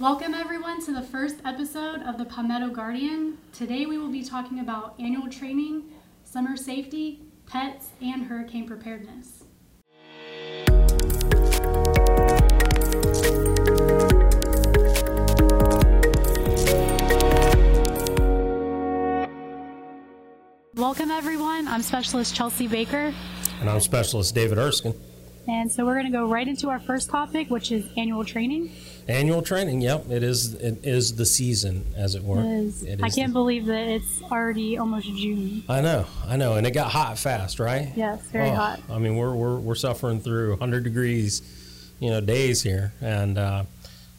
Welcome, everyone, to the first episode of the Palmetto Guardian. Today, we will be talking about annual training, summer safety, pets, and hurricane preparedness. Welcome, everyone. I'm Specialist Chelsea Baker. And I'm Specialist David Erskine. And so we're going to go right into our first topic, which is annual training. Annual training, yep. It is it is the season, as it were. It is. It I can't the- believe that it's already almost June. I know, I know, and it got hot fast, right? Yes, very Oh, hot. I mean, we're we're we're suffering through 100 degrees, you know, days here, and uh,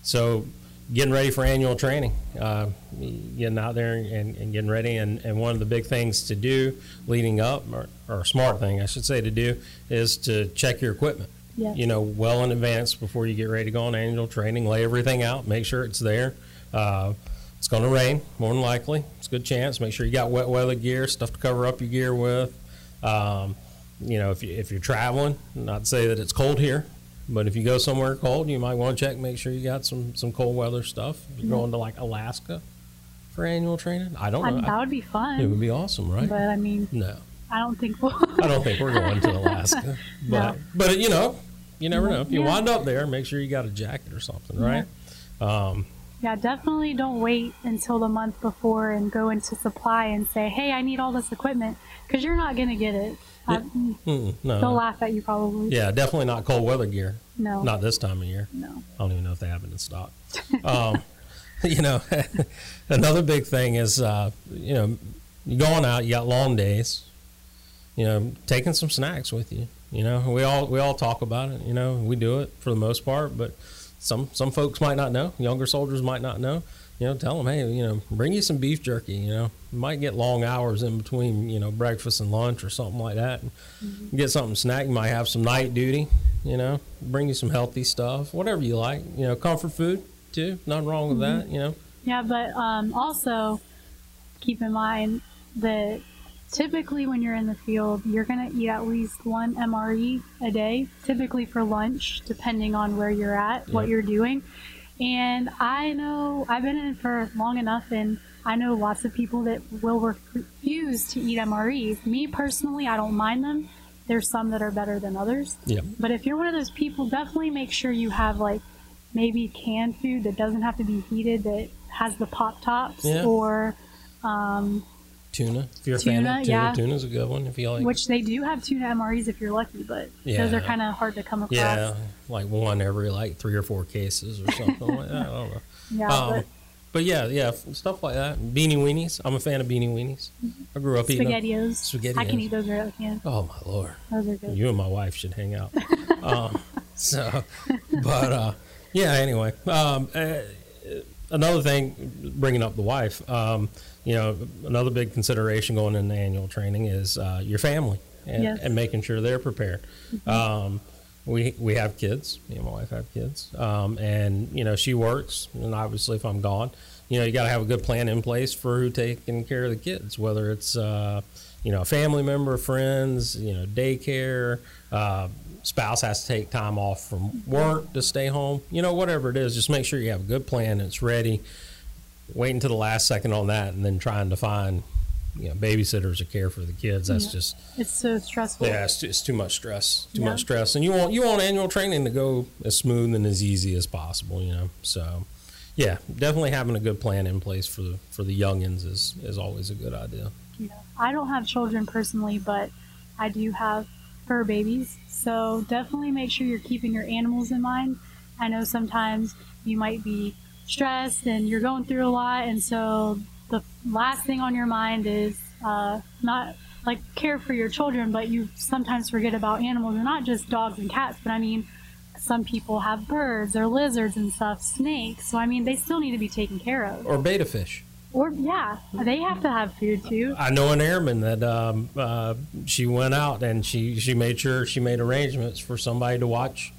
so getting ready for annual training, uh, getting out there and, and getting ready, and, and one of the big things to do leading up, or, or a smart thing I should say to do, is to check your equipment. Yes. You know, well in advance before you get ready to go on annual training, lay everything out, make sure it's there. Uh, it's going to rain, more than likely. It's a good chance. Make sure you got wet weather gear, stuff to cover up your gear with. Um, you know, if, you, if you're traveling, not to say that it's cold here, but if you go somewhere cold, you might want to check, make sure you got some, some cold weather stuff. If you're going to like Alaska for annual training, I don't I know. that would be fun. it would be awesome, right? But I mean, no, I don't think we'll. I don't think we're going to Alaska. But, No. but you know, you never know. If you Yeah. wind up there, make sure you got a jacket or something, right? Um, yeah, definitely don't wait until the month before and go into supply and say, hey, I need all this equipment. Because you're not going to get it. I- mm, no. they'll laugh at you probably. Yeah, definitely not cold weather gear. No. Not this time of year. No. I don't even know if they have it in stock. Um, you know, another big thing is, uh, you know, going out, you got long days. You know, taking some snacks with you. You know, we all we all talk about it. You know, we do it for the most part, but some some folks might not know. Younger soldiers might not know. You know, tell them, hey, you know, bring you some beef jerky. You know, you might get long hours in between, you know, breakfast and lunch or something like that. And Get something snack. You might have some night duty. You know, bring you some healthy stuff, whatever you like. You know, comfort food too. Nothing wrong with that. You know, Yeah, but um, also keep in mind that typically when you're in the field, you're going to eat at least one MRE a day, typically for lunch, depending on where you're at, what you're doing. And I know I've been in it for long enough, and I know lots of people that will refuse to eat MREs. Me personally, I don't mind them. There's some that are better than others. yeah. But if you're one of those people, definitely make sure you have like maybe canned food that doesn't have to be heated that has the pop tops Yeah. or um, Tuna. If you're a Tuna, fan of tuna, yeah. tuna's a good one. If you like. which they do have tuna MREs if you're lucky, but those are kind of hard to come across. Yeah, like one every like three or four cases or something like that. I don't know. Yeah, Um, but but yeah, yeah, stuff like that. Beanie weenies. I'm a fan of beanie weenies. I grew up eating. them. spaghettios. Spaghettios. I can eat those right can. Oh my lord! Those are good. You and my wife should hang out. um, so, but uh, yeah. Anyway, um, uh, another thing, bringing up the wife. Um, you know, another big consideration going into annual training is uh, your family and, Yes. and making sure they're prepared. Um, we we have kids. Me and my wife have kids, um, and you know she works, and obviously if I'm gone, you know you got to have a good plan in place for who taking care of the kids, whether it's uh, you know a family member, friends, you know daycare. Uh, spouse has to take time off from work to stay home. You know whatever it is, just make sure you have a good plan and it's ready. Waiting to the last second on that, and then trying to find you know babysitters or care for the kids. That's Yeah. just It's so stressful. yeah, it's too, it's too much stress. Too Yeah. much stress, and you want you want annual training to go as smooth and as easy as possible. You know, so yeah, definitely having a good plan in place for the for the youngins is is always a good idea. know, I don't have children personally, but I do have fur babies. So definitely make sure you're keeping your animals in mind. I know sometimes you might be stressed and you're going through a lot, and so the last thing on your mind is uh, not like care for your children, but you sometimes forget about animals, and not just dogs and cats, but I mean. Some people have birds or lizards and stuff, snakes. So I mean, they still need to be taken care of. Or betta fish. Or yeah, they have to have food too. I know an airman that um, uh, she went out and she she made sure she made arrangements for somebody to watch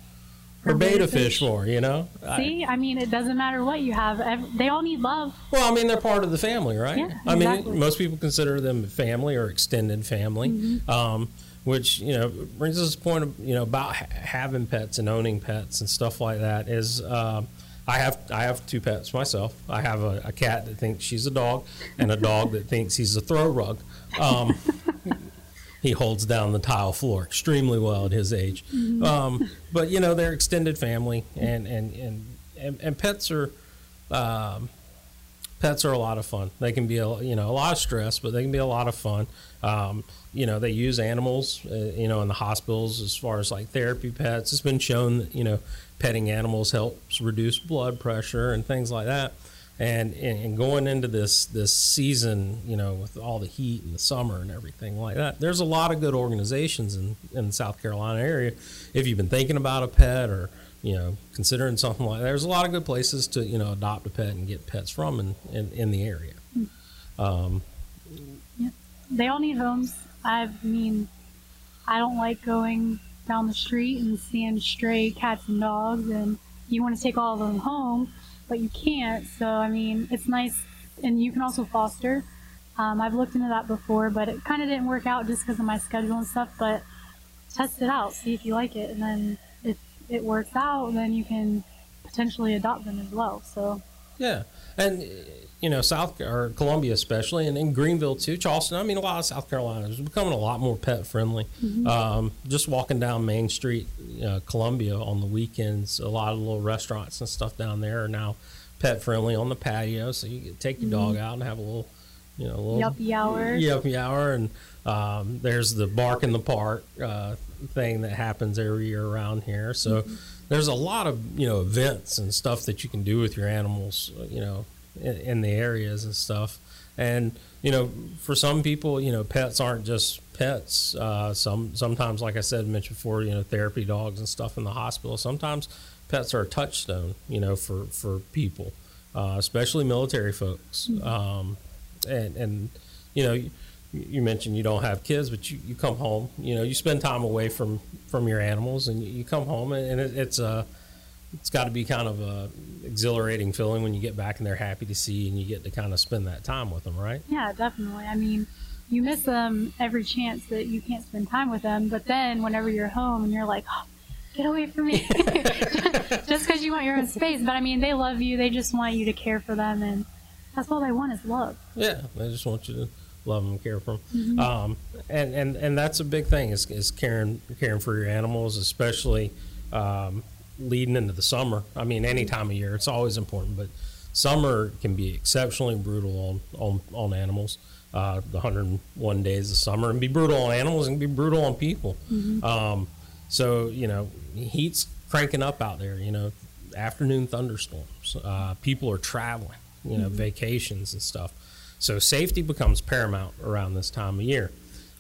her, Her betta betta fish fish. for. You know. See, I mean, it doesn't matter what you have. Ev- They all need love. Well, I mean, they're part of the family, right? Yeah, I mean, most people consider them family or extended family, Mm-hmm. um, which you know brings us to the point of you know about ha- having pets and owning pets and stuff like that. Is uh, I have I have two pets myself. I have a, a cat that thinks she's a dog, and a dog that thinks he's a throw rug. Um, he holds down the tile floor extremely well at his age. Um, but you know, they're extended family, and and and and, and pets are. Um, pets are a lot of fun. They can be a you know a lot of stress, but they can be a lot of fun. Um, you know they use animals, uh, you know, in the hospitals as far as like therapy pets. It's been shown that you know petting animals helps reduce blood pressure and things like that. And, and going into this this season, you know, with all the heat and the summer and everything like that, there's a lot of good organizations in in the South Carolina area. If you've been thinking about a pet or you know considering something like there's a lot of good places to you know adopt a pet and get pets from in in, in the area. Um, Yeah. They all need homes. I mean, I don't like going down the street and seeing stray cats and dogs, and you want to take all of them home, but you can't. So, I mean, it's nice, and you can also foster. Um, I've looked into that before, but it kind of didn't work out just because of my schedule and stuff. But test it out, see if you like it, and then it works out, then you can potentially adopt them as well. So, Yeah, and you know South or Columbia especially, and in Greenville too, Charleston. I mean, a lot of South Carolina is becoming a lot more pet friendly. Um, just walking down Main Street, uh, Columbia on the weekends, a lot of little restaurants and stuff down there are now pet friendly on the patio, so you can take your dog out and have a little, you know, a little yuppie hour. Yuppie hour, and um, there's the bark in the park uh, thing that happens every year around here. So there's a lot of you know events and stuff that you can do with your animals, you know, in, in the areas and stuff. And you know, for some people, you know, pets aren't just pets. Uh, some sometimes, like I said, mentioned before, you know, therapy dogs and stuff in the hospital. Sometimes pets are a touchstone, you know, for for people, uh, especially military folks. Um, and and you know you, you mentioned you don't have kids but you, you come home you know you spend time away from from your animals and you, come home and, it, it's a it's got to be kind of a exhilarating feeling when you get back and they're happy to see you and you get to kind of spend that time with them right Yeah, definitely. I mean, you miss them every chance that you can't spend time with them, but then whenever you're home and you're like, oh, get away from me, just because you want your own space. But I mean, they love you. They just want you to care for them, and that's all they want is love. Yeah, they just want you to love them and care for them. Um, and, and, and that's a big thing is, is caring, caring for your animals, especially um, leading into the summer. I mean, any time of year, it's always important, but summer can be exceptionally brutal on, on, on animals. Uh, the 101 days of summer and be brutal on animals and be brutal on people. Um, so, you know, heat's cranking up out there, you know, afternoon thunderstorms. Uh, people are traveling, you know, vacations and stuff. So safety becomes paramount around this time of year.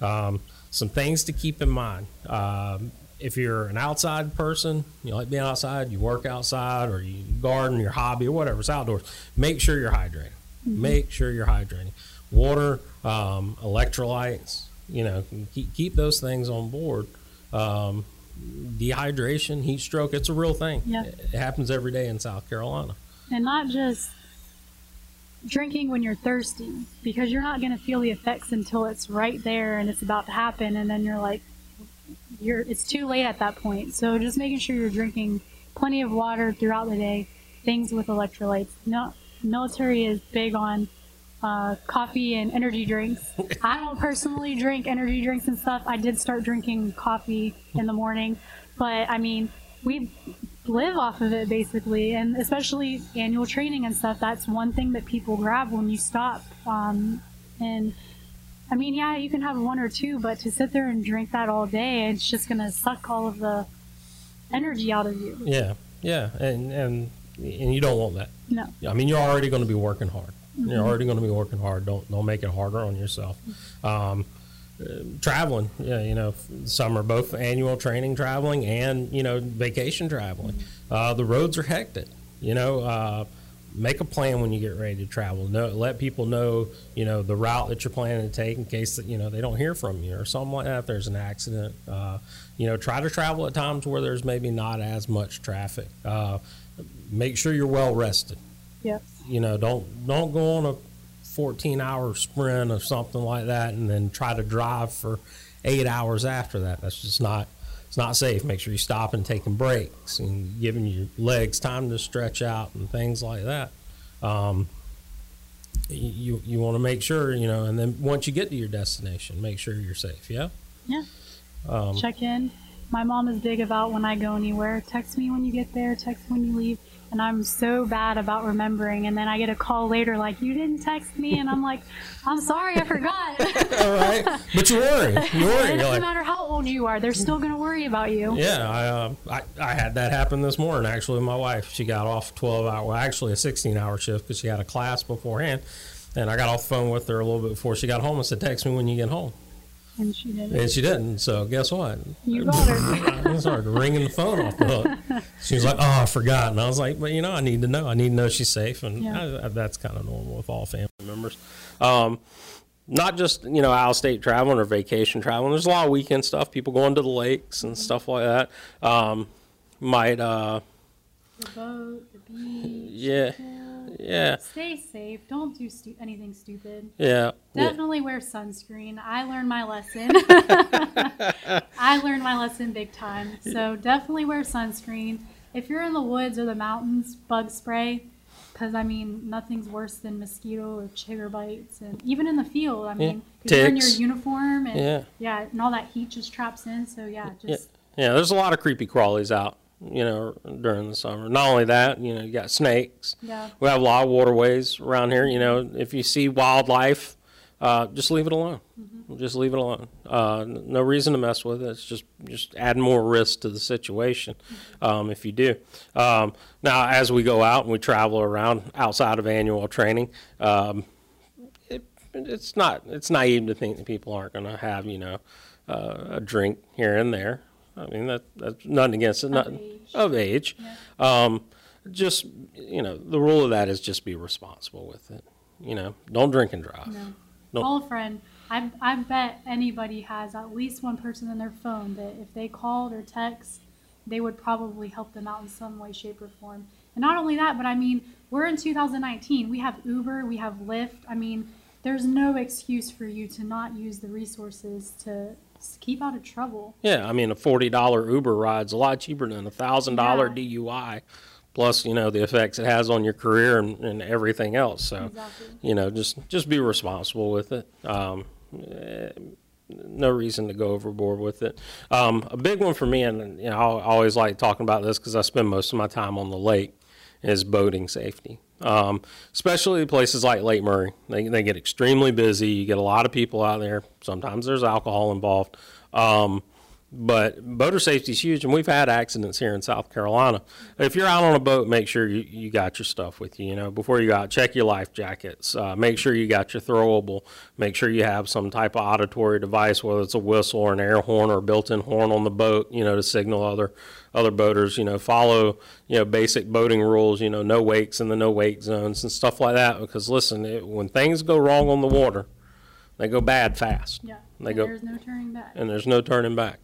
Um, some things to keep in mind. Um, if you're an outside person, you like being outside, you work outside, or you garden, your hobby, or whatever, it's outdoors, make sure you're hydrating. Make sure you're hydrating. Water, um, electrolytes, you know, keep, keep those things on board. Um, dehydration, heat stroke, it's a real thing. Yeah. It happens every day in South Carolina. And not just drinking when you're thirsty, because you're not going to feel the effects until it's right there and it's about to happen, and then you're like, you're it's too late at that point. So just making sure you're drinking plenty of water throughout the day, things with electrolytes. No, military is big on uh, coffee and energy drinks. I don't personally drink energy drinks and stuff. I did start drinking coffee in the morning, but I mean, we live off of it basically, and especially annual training and stuff. That's one thing that people grab when you stop. Um, and I mean, yeah, you can have one or two, but to sit there and drink that all day, it's just gonna suck all of the energy out of you. Yeah, yeah, and and and you don't want that. No. I mean, you're already going to be working hard. You're already going to be working hard. Don't don't make it harder on yourself. Um, uh, traveling, yeah, you know, summer both annual training traveling and you know vacation traveling. Uh, the roads are hectic. You know, uh, make a plan when you get ready to travel. No, let people know you know the route that you're planning to take in case that you know they don't hear from you or something like that. If there's an accident, uh, you know, try to travel at times where there's maybe not as much traffic. Uh, make sure you're well rested Yes. you know don't don't go on a 14 hour sprint or something like that and then try to drive for eight hours after that that's just not it's not safe. Make sure you stop and taking breaks and giving your legs time to stretch out and things like that. Um, you you want to make sure you know, and then once you get to your destination, make sure you're safe. Yeah. Yeah. Um, Check in. My mom is big about when I go anywhere. Text me when you get there. Text when you leave. And I'm so bad about remembering. And then I get a call later like, you didn't text me. And I'm like, I'm sorry, I forgot. all right, but you worry. You it worry. You're doesn't like, matter how old you are. They're still going to worry about you. Yeah, I, uh, I I had that happen this morning. Actually, my wife she got off twelve hour, well, actually a sixteen hour shift because she had a class beforehand, and I got off the phone with her a little bit before she got home and said, "Text me when you get home," And she did it. and she didn't. So guess what? You got her. I started ringing the phone off the hook. She was like, "Oh, I forgot," and I was like, "But you know, I need to know. I need to know she's safe, and Yeah. I, I, that's kind of normal with all family members." Um, not just you know out of state traveling or vacation traveling. There's a lot of weekend stuff. People going to the lakes and stuff like that. Um, might uh, The boat, the beach. yeah, pool. Yeah, Stay safe. Don't do stu- anything stupid. yeah, yeah. Definitely wear sunscreen. I learned my lesson. I learned my lesson big time. So definitely wear sunscreen. If you're in the woods or the mountains, bug spray. Because I mean, nothing's worse than mosquito or chigger bites, and even in the field. I mean, 'cause you're in your uniform, and Yeah. yeah. and all that heat just traps in. So yeah, just Yeah, there's a lot of creepy crawlies out, you know, during the summer. Not only that, you know, you got snakes. yeah, We have a lot of waterways around here. You know, if you see wildlife, uh, just leave it alone. Just leave it alone. Uh, no reason to mess with it. It's just just add more risk to the situation um, if you do. Um, now, as we go out and we travel around outside of annual training, um, it, it's not it's naive to think that people aren't going to have you know uh, a drink here and there. I mean that that's nothing against it. Not, age. of age. Um, just you know, the rule of that is just be responsible with it. You know, don't drink and drive. no. No. Call a friend. I, I bet anybody has at least one person in their phone that if they called or text, they would probably help them out in some way, shape, or form. And not only that, but I mean, we're in 2019. We have Uber, we have Lyft. I mean, there's no excuse for you to not use the resources to s- keep out of trouble. Yeah, I mean, a forty dollar Uber ride's a lot cheaper than a thousand dollar DUI, plus you know the effects it has on your career and, and everything else. So, Exactly. you know, just just be responsible with it. Um, eh, no reason to go overboard with it. Um, a big one for me, and you know, I always like talking about this because I spend most of my time on the lake, is boating safety. Um, especially places like Lake Murray, they they get extremely busy. You get a lot of people out there. Sometimes there's alcohol involved. Um, but boater safety is huge, and we've had accidents here in South Carolina. If you're out on a boat, make sure you, you got your stuff with you. You know, before you go out, check your life jackets. Uh, make sure you got your throwable. Make sure you have some type of auditory device, whether it's a whistle or an air horn or a built-in horn on the boat. You know, to signal other other boaters. You know, follow you know basic boating rules. You know, no wakes in the no wake zones and stuff like that. Because listen, it, when things go wrong on the water, they go bad fast Yeah. They and go- there's no turning back. and there's no turning back.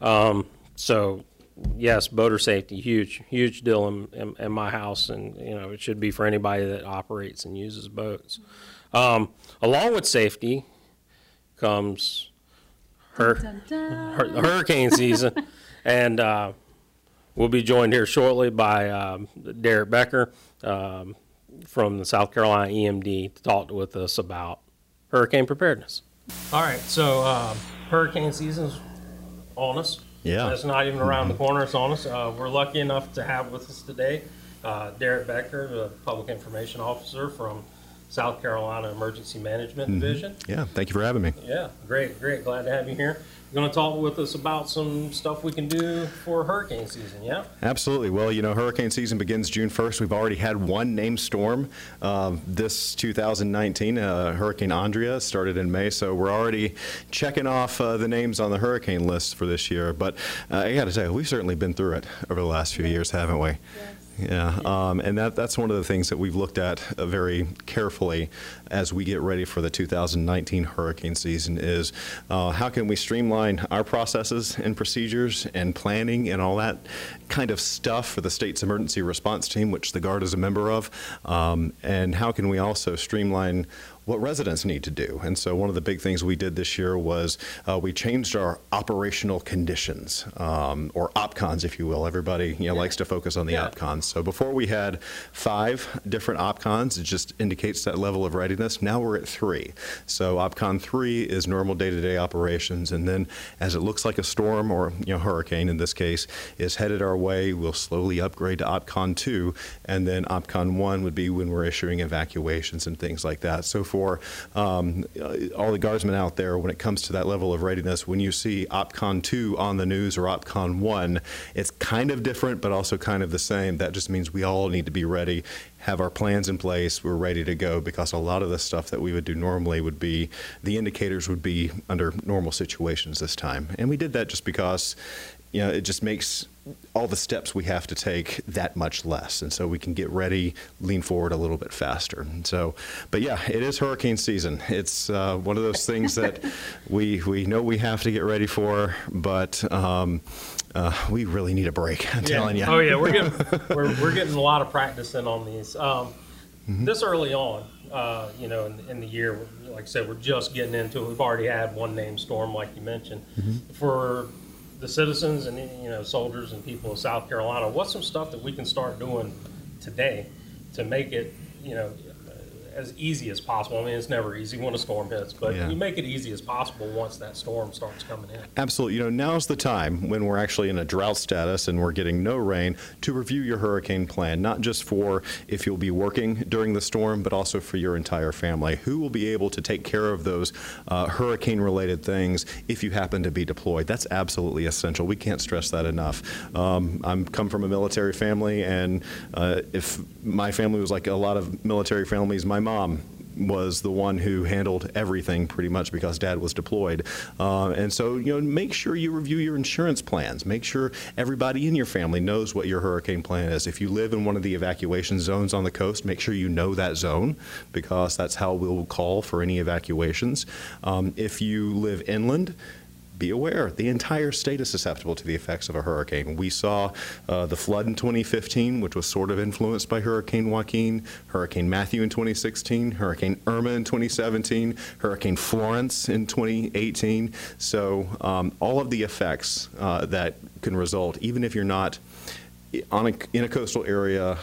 Um, so, yes, boater safety, huge, huge deal in, in, in my house, and you know it should be for anybody that operates and uses boats. Um, along with safety comes her, Dun, dun. her the hurricane season, and uh, we'll be joined here shortly by um, Derrec Becker um, from the South Carolina EMD to talk with us about hurricane preparedness. All right, so um, hurricane season's on us. Yeah. It's not even around the corner, it's on us. Uh, we're lucky enough to have with us today uh, Derrec Becker, the Public Information Officer from South Carolina Emergency Management Division. Yeah, thank you for having me. Yeah, great, great. Glad to have you here. You're going to talk with us about some stuff we can do for hurricane season, yeah? Absolutely. Well, you know, hurricane season begins June 1st. We've already had one named storm um, this 2019. Uh, hurricane Andrea started in May, so we're already checking off uh, the names on the hurricane list for this year. But uh, I got to say, we've certainly been through it over the last few years, haven't we? Yes. Yeah, um, and that, that's one of the things that we've looked at uh, very carefully as we get ready for the 2019 hurricane season is uh, how can we streamline our processes and procedures and planning and all that kind of stuff for the state's emergency response team, which the Guard is a member of, um, and how can we also streamline what residents need to do. And so one of the big things we did this year was uh, we changed our operational conditions, um, or OPCONs, if you will. Everybody you know, likes to focus on the Yeah. OPCONs. So before we had five different OPCONs, it just indicates that level of readiness. Now we're at three. So OPCON three is normal day-to-day operations, and then as it looks like a storm or you know hurricane in this case is headed our way, we'll slowly upgrade to OPCON two, and then OPCON one would be when we're issuing evacuations and things like that. So for um, uh, all the guardsmen out there, when it comes to that level of readiness, when you see OPCON two on the news or OPCON one, it's kind of different, but also kind of the same. That just means we all need to be ready, have our plans in place, we're ready to go because a lot of the stuff that we would do normally would be the indicators would be under normal situations this time. And we did that just because you know, it just makes all the steps we have to take that much less. And so we can get ready, lean forward a little bit faster. And so, but yeah, it is hurricane season. It's uh, one of those things that we, we know we have to get ready for, but um, uh, we really need a break, I'm telling you. Oh yeah, we're getting we're, we're getting a lot of practice in on these. Um, Mm-hmm. This early on, uh, you know, in, in the year, like I said, we're just getting into it. We've already had one name storm, like you mentioned. Mm-hmm. For the citizens and you know soldiers and people of South Carolina, what's some stuff that we can start doing today to make it, you know, as easy as possible? I mean, it's never easy when a storm hits, but Yeah. you make it easy as possible once that storm starts coming in. Absolutely. You know, now's the time when we're actually in a drought status and we're getting no rain to review your hurricane plan, not just for if you'll be working during the storm, but also for your entire family. Who will be able to take care of those uh, hurricane related things if you happen to be deployed? That's absolutely essential. We can't stress that enough. Um, I'm come from a military family, and uh, if my family was like a lot of military families, my mom was the one who handled everything pretty much because dad was deployed. Uh, and so, you know, make sure you review your insurance plans. Make sure everybody in your family knows what your hurricane plan is. If you live in one of the evacuation zones on the coast, make sure you know that zone because that's how we'll call for any evacuations. Um, if you live inland, be aware the entire state is susceptible to the effects of a hurricane. We saw uh, the flood in 2015, which was sort of influenced by Hurricane Joaquin, Hurricane Matthew in 2016, Hurricane Irma in 2017, Hurricane Florence in 2018. So um, all of the effects uh, that can result, even if you're not on a, in a coastal area,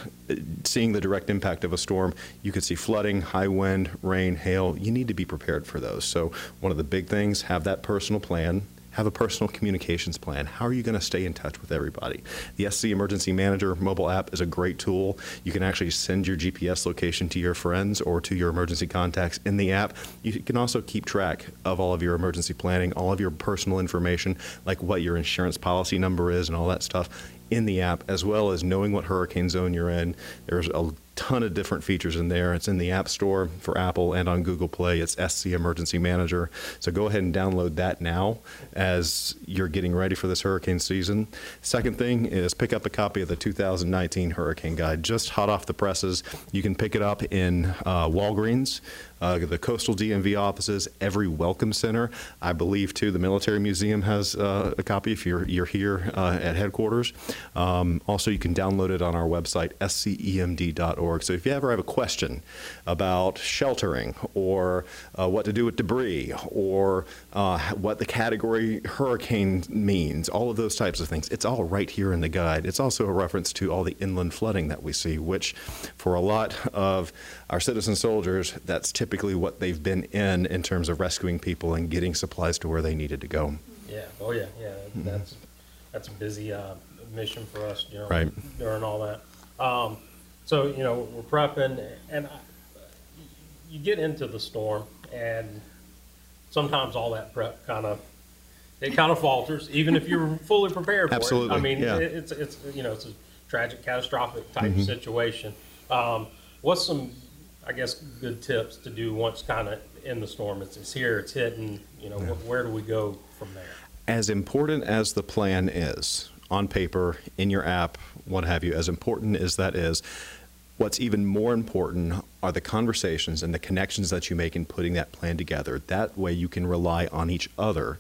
seeing the direct impact of a storm, you could see flooding, high wind, rain, hail. You need to be prepared for those. So one of the big things, have that personal plan. Have a personal communications plan. How are you going to stay in touch with everybody? The SC Emergency Manager mobile app is a great tool. You can actually send your GPS location to your friends or to your emergency contacts in the app. You can also keep track of all of your emergency planning, all of your personal information, like what your insurance policy number is and all that stuff in the app, as well as knowing what hurricane zone you're in. There's a ton of different features in there. It's in the App Store for Apple and on Google Play. It's SC Emergency Manager. So go ahead and download that now as you're getting ready for this hurricane season. Second thing is pick up a copy of the 2019 Hurricane Guide, just hot off the presses. You can pick it up in uh, Walgreens. Uh, the coastal DMV offices, every welcome center. I believe too the military museum has uh, a copy if you're you're here uh, at headquarters. Um, also, you can download it on our website scemd.org. So if you ever have a question about sheltering or uh, what to do with debris or uh, what the category hurricane means, all of those types of things, it's all right here in the guide. It's also a reference to all the inland flooding that we see, which for a lot of our citizen soldiers, that's typically what they've been in in terms of rescuing people and getting supplies to where they needed to go. Yeah. Oh yeah. Yeah. That's that's a busy uh, mission for us during Right. during all that. Um, so you know we're prepping, and I, you get into the storm, and sometimes all that prep kind of it kind of falters, even if you're fully prepared for it. Absolutely, I mean, yeah. it, it's it's you know it's a tragic, catastrophic type situation. Um, what's some, I guess, good tips to do once kind of in the storm? It's, it's here, it's hitting. You know, wh- where do we go from there? As important as the plan is on paper, in your app, what have you, as important as that is, what's even more important are the conversations and the connections that you make in putting that plan together. That way you can rely on each other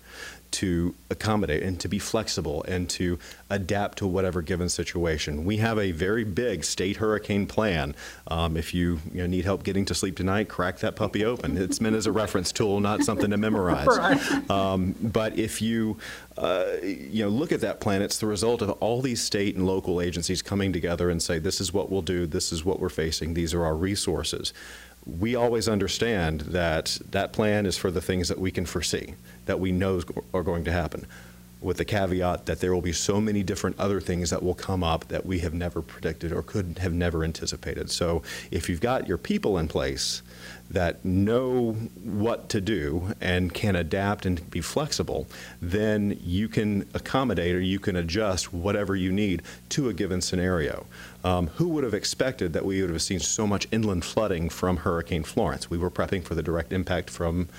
to accommodate and to be flexible and to adapt to whatever given situation. We have a very big state hurricane plan. Um, if you, you know, need help getting to sleep tonight, crack that puppy open. It's meant as a reference tool, not something to memorize. Right. Um, but if you, uh, you know, look at that plan, it's the result of all these state and local agencies coming together and say, this is what we'll do, this is what we're facing, these are our resources we always understand that that plan is for the things that we can foresee, that we know are going to happen, with the caveat that there will be so many different other things that will come up that we have never predicted or could have never anticipated. So if you've got your people in place that know what to do and can adapt and be flexible, then you can accommodate or you can adjust whatever you need to a given scenario. Um, who would have expected that we would have seen so much inland flooding from Hurricane Florence? We were prepping for the direct impact from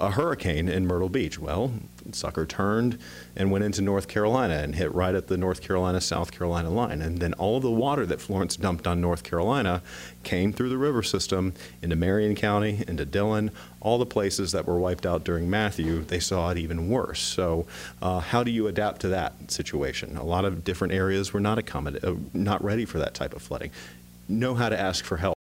a, hurricane in Myrtle Beach. Well, sucker turned and went into North Carolina and hit right at the North Carolina South Carolina line. And then all of the water that Florence dumped on North Carolina came through the river system into Marion County, into Dillon, all the places that were wiped out during Matthew. They saw it even worse. So, uh, how do you adapt to that situation? A lot of different areas were not accommodate, uh, not ready for that type of flooding. Know how to ask for help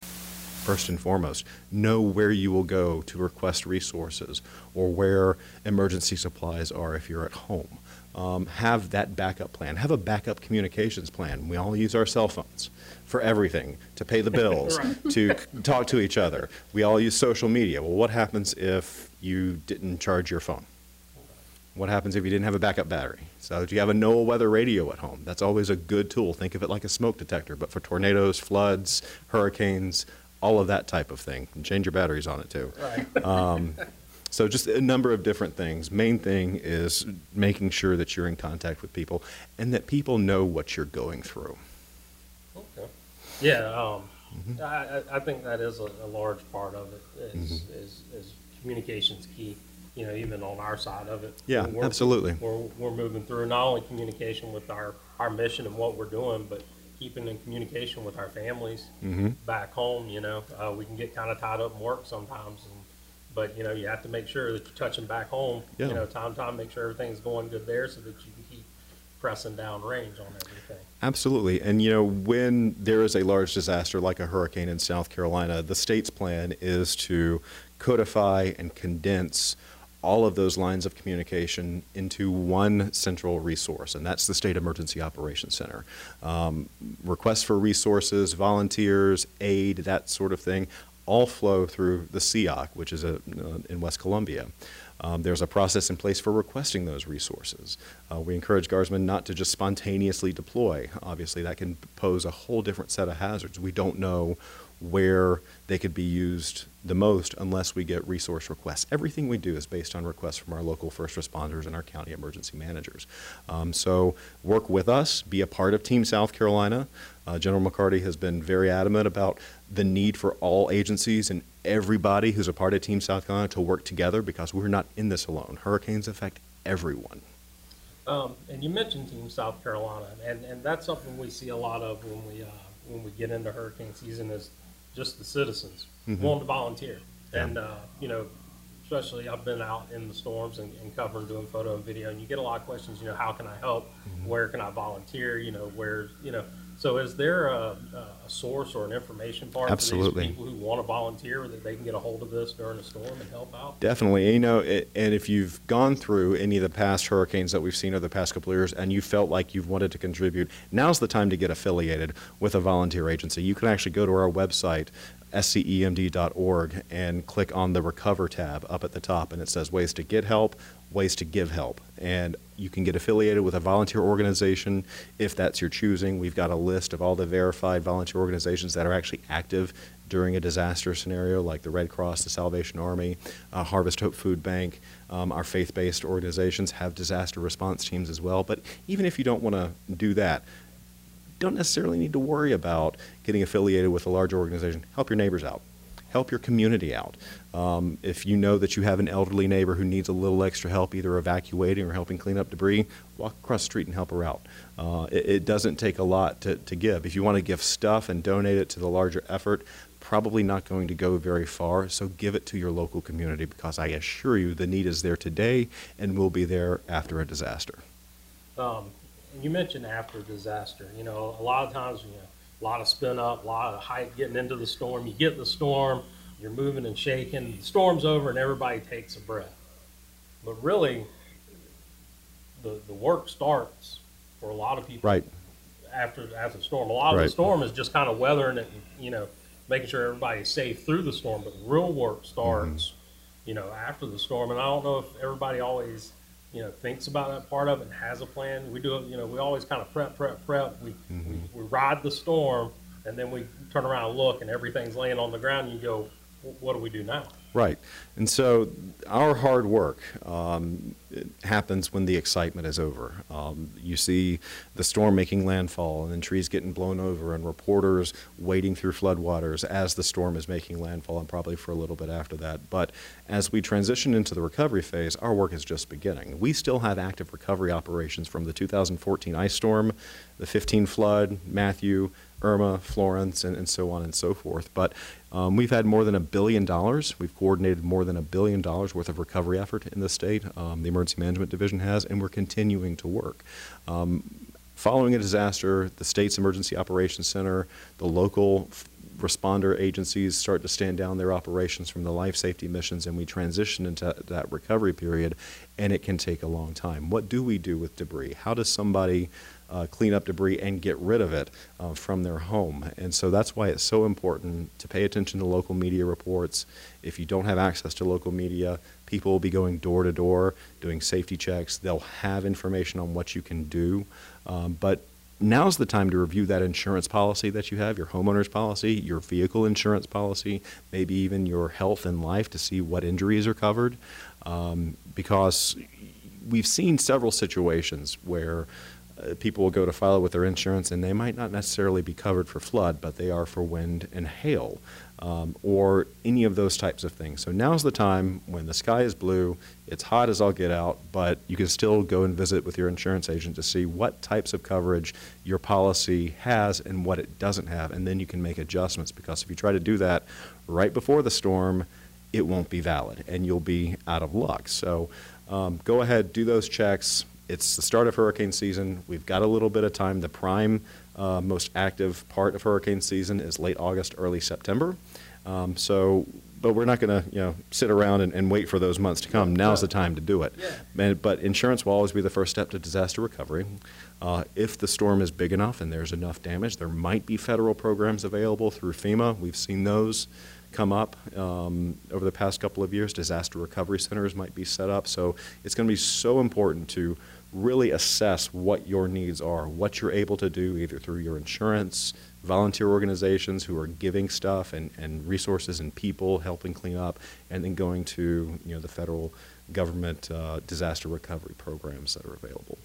first and foremost. Know where you will go to request resources or where emergency supplies are if you're at home. Um, have that backup plan. Have a backup communications plan. We all use our cell phones for everything to pay the bills, to talk to each other. We all use social media. Well, what happens if you didn't charge your phone? What happens if you didn't have a backup battery? So, do you have a NOAA weather radio at home? That's always a good tool. Think of it like a smoke detector, but for tornadoes, floods, hurricanes, all of that type of thing. And change your batteries on it too. Right. Um, so just a number of different things. Main thing is making sure that you're in contact with people and that people know what you're going through. Okay. Yeah, um, mm-hmm. I, I think that is a, a large part of it. Is, mm-hmm. is, is communication's key. You know, even on our side of it. Yeah, we're, absolutely. We're, we're moving through not only communication with our, our mission and what we're doing, but keeping in communication with our families mm-hmm. back home. You know, uh, we can get kind of tied up in work sometimes, and, but you know, you have to make sure that you're touching back home. Yeah. You know, time time, make sure everything's going good there, so that you can keep pressing down range on everything. Absolutely, and you know, when there is a large disaster like a hurricane in South Carolina, the state's plan is to codify and condense all of those lines of communication into one central resource, and that's the State Emergency Operations Center. Um, requests for resources, volunteers, aid, that sort of thing, all flow through the SEOC, which is a, uh, in West Columbia. Um, there's a process in place for requesting those resources. Uh, we encourage guardsmen not to just spontaneously deploy. Obviously, that can pose a whole different set of hazards. We don't know where they could be used the most unless we get resource requests. Everything we do is based on requests from our local first responders and our county emergency managers. Um, so work with us, be a part of Team South Carolina. Uh, General McCarty has been very adamant about the need for all agencies and everybody who's a part of Team South Carolina to work together because we're not in this alone. Hurricanes affect everyone. Um, and you mentioned Team South Carolina, and, and that's something we see a lot of when we uh, when we get into hurricane season is just the citizens mm-hmm. willing to volunteer. Yeah. And, uh, you know, especially I've been out in the storms and, and, covering, doing photo and video, and you get a lot of questions, you know, how can I help? Mm-hmm. Where can I volunteer? You know, where, you know, so is there a, a source or an information part Absolutely. for these people who want to volunteer that they can get a hold of this during a storm and help out? Definitely. You know, it, and if you've gone through any of the past hurricanes that we've seen over the past couple of years and you felt like you've wanted to contribute, now's the time to get affiliated with a volunteer agency. You can actually go to our website, scemd.org and click on the Recover tab up at the top, and it says ways to get help, ways to give help. And you can get affiliated with a volunteer organization if that's your choosing. We've got a list of all the verified volunteer organizations that are actually active during a disaster scenario, like the Red Cross, the Salvation Army, uh, Harvest Hope Food Bank. Um, our faith based organizations have disaster response teams as well. But even if you don't want to do that, don't necessarily need to worry about getting affiliated with a large organization. Help your neighbors out help your community out. Um, if you know that you have an elderly neighbor who needs a little extra help, either evacuating or helping clean up debris, walk across the street and help her out. Uh, it, it doesn't take a lot to, to give. If you want to give stuff and donate it to the larger effort, probably not going to go very far. So give it to your local community because I assure you the need is there today and will be there after a disaster. Um, you mentioned after disaster. You know, a lot of times, you know, a lot of spin up, a lot of hype getting into the storm. You get the storm, you're moving and shaking. The storm's over, and everybody takes a breath. But really, the the work starts for a lot of people. Right. After after the storm, a lot of Right. the storm is just kind of weathering it, and, you know, making sure everybody's safe through the storm. But the real work starts, Mm-hmm. you know, after the storm. And I don't know if everybody always, you know, thinks about that part of it and has a plan. We do it, you know, we always kind of prep, prep, prep. We, Mm-hmm. we we ride the storm, and then we turn around and look, and everything's laying on the ground. And you go, what do we do now? Right. And so our hard work um, happens when the excitement is over. Um, you see the storm making landfall and then trees getting blown over and reporters wading through floodwaters as the storm is making landfall and probably for a little bit after that. But as we transition into the recovery phase, our work is just beginning. We still have active recovery operations from the 2014 ice storm, the 15 flood, Matthew, Irma, Florence, and, and so on and so forth. But um, we've had more than a billion dollars. We've coordinated more than a billion dollars worth of recovery effort in the state. Um, the Emergency Management Division has, and we're continuing to work. Um, following a disaster, the state's Emergency Operations Center, the local responder agencies start to stand down their operations from the life safety missions, and we transition into that recovery period, and it can take a long time. What do we do with debris? How does somebody uh, clean up debris and get rid of it uh, from their home. And so that's why it's so important to pay attention to local media reports. If you don't have access to local media, people will be going door to door doing safety checks. They'll have information on what you can do. Um, but now's the time to review that insurance policy that you have, your homeowner's policy, your vehicle insurance policy, maybe even your health and life to see what injuries are covered. Um, because we've seen several situations where uh, people will go to file it with their insurance and they might not necessarily be covered for flood, but they are for wind and hail um, or any of those types of things. So now's the time when the sky is blue, it's hot as all get out, but you can still go and visit with your insurance agent to see what types of coverage your policy has and what it doesn't have, and then you can make adjustments because if you try to do that right before the storm, it won't be valid and you'll be out of luck. So um, go ahead, do those checks. It's the start of hurricane season. We've got a little bit of time. The prime, uh, most active part of hurricane season is late August, early September. Um, so, but we're not going to, you know, sit around and, and wait for those months to come. Now's the time to do it. Yeah. And, but insurance will always be the first step to disaster recovery. Uh, if the storm is big enough and there's enough damage, there might be federal programs available through FEMA. We've seen those come up um, over the past couple of years. Disaster recovery centers might be set up. So it's going to be so important to really assess what your needs are, what you're able to do either through your insurance, volunteer organizations who are giving stuff and, and resources and people helping clean up, and then going to you know the federal government uh, disaster recovery programs that are available.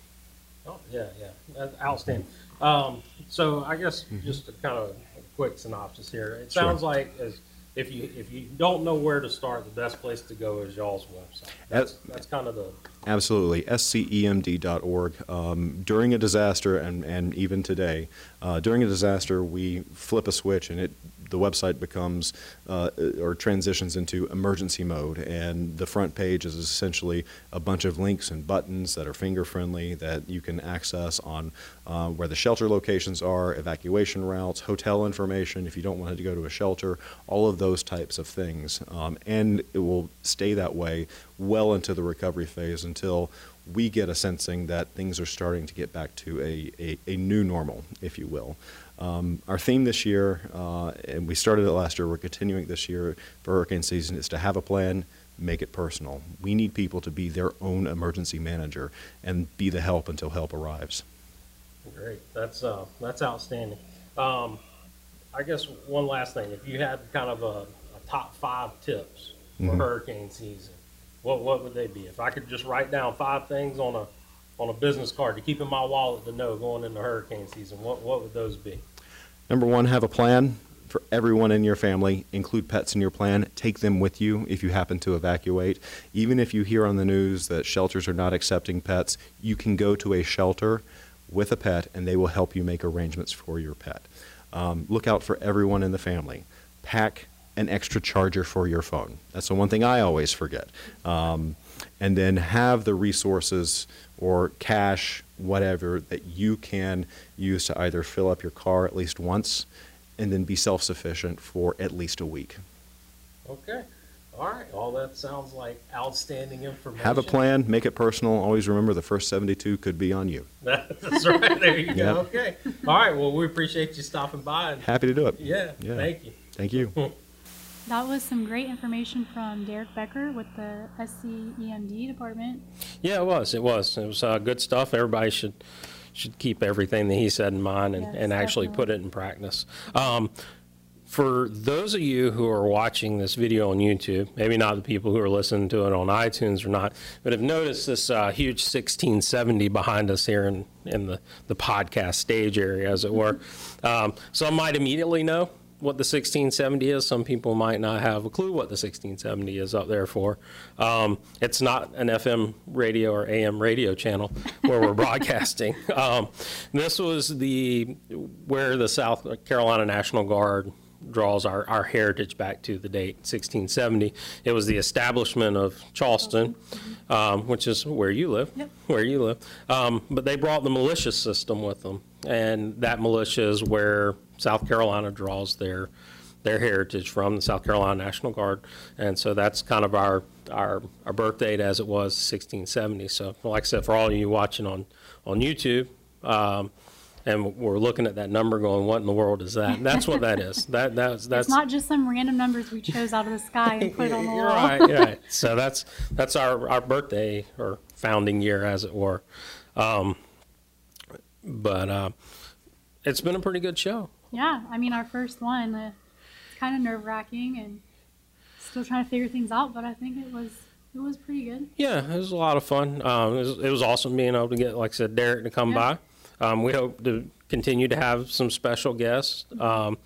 Oh, yeah, yeah, that's outstanding. Um, so I guess just a kind of a quick synopsis here. It Sure. sounds like as if you if you don't know where to start, the best place to go is y'all's website. That's that's kind of the Absolutely. SCEMD.org. Um, during a disaster, and, and even today, uh, during a disaster, we flip a switch and it the website becomes uh, or transitions into emergency mode. And the front page is essentially a bunch of links and buttons that are finger friendly that you can access on uh, where the shelter locations are, evacuation routes, hotel information if you don't want to go to a shelter, all of those types of things. Um, and it will stay that way well into the recovery phase until we get a sensing that things are starting to get back to a, a, a new normal, if you will. Um, our theme this year, uh, and we started it last year, we're continuing this year for hurricane season, is to have a plan, make it personal. We need people to be their own emergency manager and be the help until help arrives. great. That's uh that's outstanding. Um, I guess one last thing, if you had kind of a, a top five tips for Mhm. hurricane season, what what would they be? If I could just write down five things on a on a business card to keep in my wallet to know going into hurricane season, what what would those be? Number one, have a plan for everyone in your family. Include pets in your plan. Take them with you if you happen to evacuate. Even if you hear on the news that shelters are not accepting pets, you can go to a shelter with a pet and they will help you make arrangements for your pet. Um, look out for everyone in the family. Pack an extra charger for your phone. That's the one thing I always forget. Um, and then have the resources or cash, whatever, that you can use to either fill up your car at least once and then be self sufficient for at least a week. Okay. All right. All that sounds like outstanding information. Have a plan, make it personal. Always remember the first 72 could be on you. That's right. There you go. Okay. All right. Well, we appreciate you stopping by. And, Happy to do it. yeah, Yeah. Thank you. Thank you. That was some great information from Derrec Becker with the SCEMD department. Yeah, it was. It was. It was uh, good stuff. Everybody should should keep everything that he said in mind and, Yes, and actually put it in practice. Um, for those of you who are watching this video on YouTube, maybe not the people who are listening to it on iTunes or not, but have noticed this uh, huge 1670 behind us here in, in the, the podcast stage area, as it were. Um, some might immediately know what the 1670 is. Some people might not have a clue what the 1670 is up there for. Um, it's not an FM radio or AM radio channel where we're broadcasting. Um, this was the where the South Carolina National Guard draws our, our heritage back to the date 1670. It was the establishment of Charleston, um, which is where you live, Yep. where you live. Um, but they brought the militia system with them, and that militia is where South Carolina draws their their heritage from, the South Carolina National Guard, and so that's kind of our our our birth date as it was 1670. So, like I said, for all of you watching on on YouTube. Um, and we're looking at that number, going, "What in the world is that?" That's what that is. That that's that's It's not just some random numbers we chose out of the sky and put on the wall. right, right. So that's that's our our birthday or founding year, as it were. Um, but uh, it's been a pretty good show. Yeah, I mean, our first one, uh, it's kind of nerve wracking and still trying to figure things out, but I think it was it was pretty good. Yeah, it was a lot of fun. Um, it, was, it was awesome being able to get, like I said, Derrec to come Yeah. by. Um, we hope to continue to have some special guests. Um,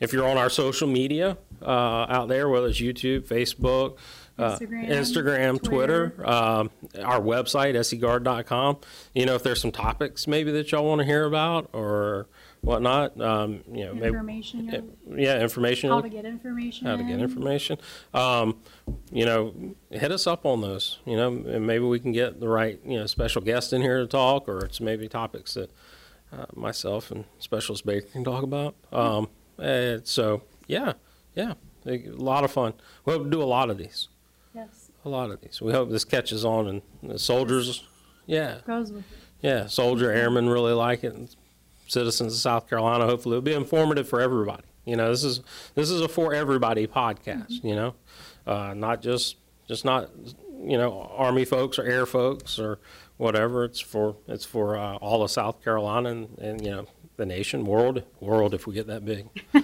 if you're on our social media uh, out there, whether it's YouTube, Facebook, uh, Instagram, Instagram, Twitter, Twitter. um, our website, scguard.com, you know, if there's some topics maybe that y'all want to hear about or whatnot, um, you know, Information, you know, yeah, information how to get information. how to get information. Um, you know, hit us up on those. You know, and maybe we can get the right you know special guest in here to talk, or it's maybe topics that uh, myself and Specialist Baker can talk about. Um, and so yeah, yeah, a lot of fun. We hope to do a lot of these. Yes, A lot of these. We hope this catches on, and the soldiers, yeah, goes with it. yeah, soldier airmen really like it. Citizens of South Carolina, hopefully, it'll be informative for everybody. You know, this is this is a for everybody podcast. You know, uh, not just just not you know Army folks or Air folks or whatever. It's for it's for uh, all of South Carolina and, and you know the nation, world, world. If we get that big,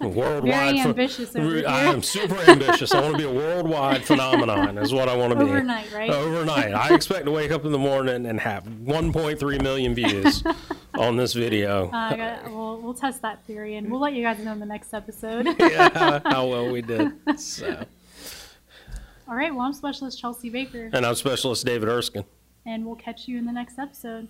worldwide. Very ambitious over I am super ambitious. I want to be a worldwide phenomenon. Is what I want to be. Overnight, right? Overnight. I expect to wake up in the morning and have 1.3 million views on this video. Uh, I got, we'll, we'll test that theory and we'll let you guys know in the next episode. yeah, how well we did. So, All right, well, I'm Specialist Chelsea Baker, and I'm Specialist David Erskine. and we'll catch you in the next episode.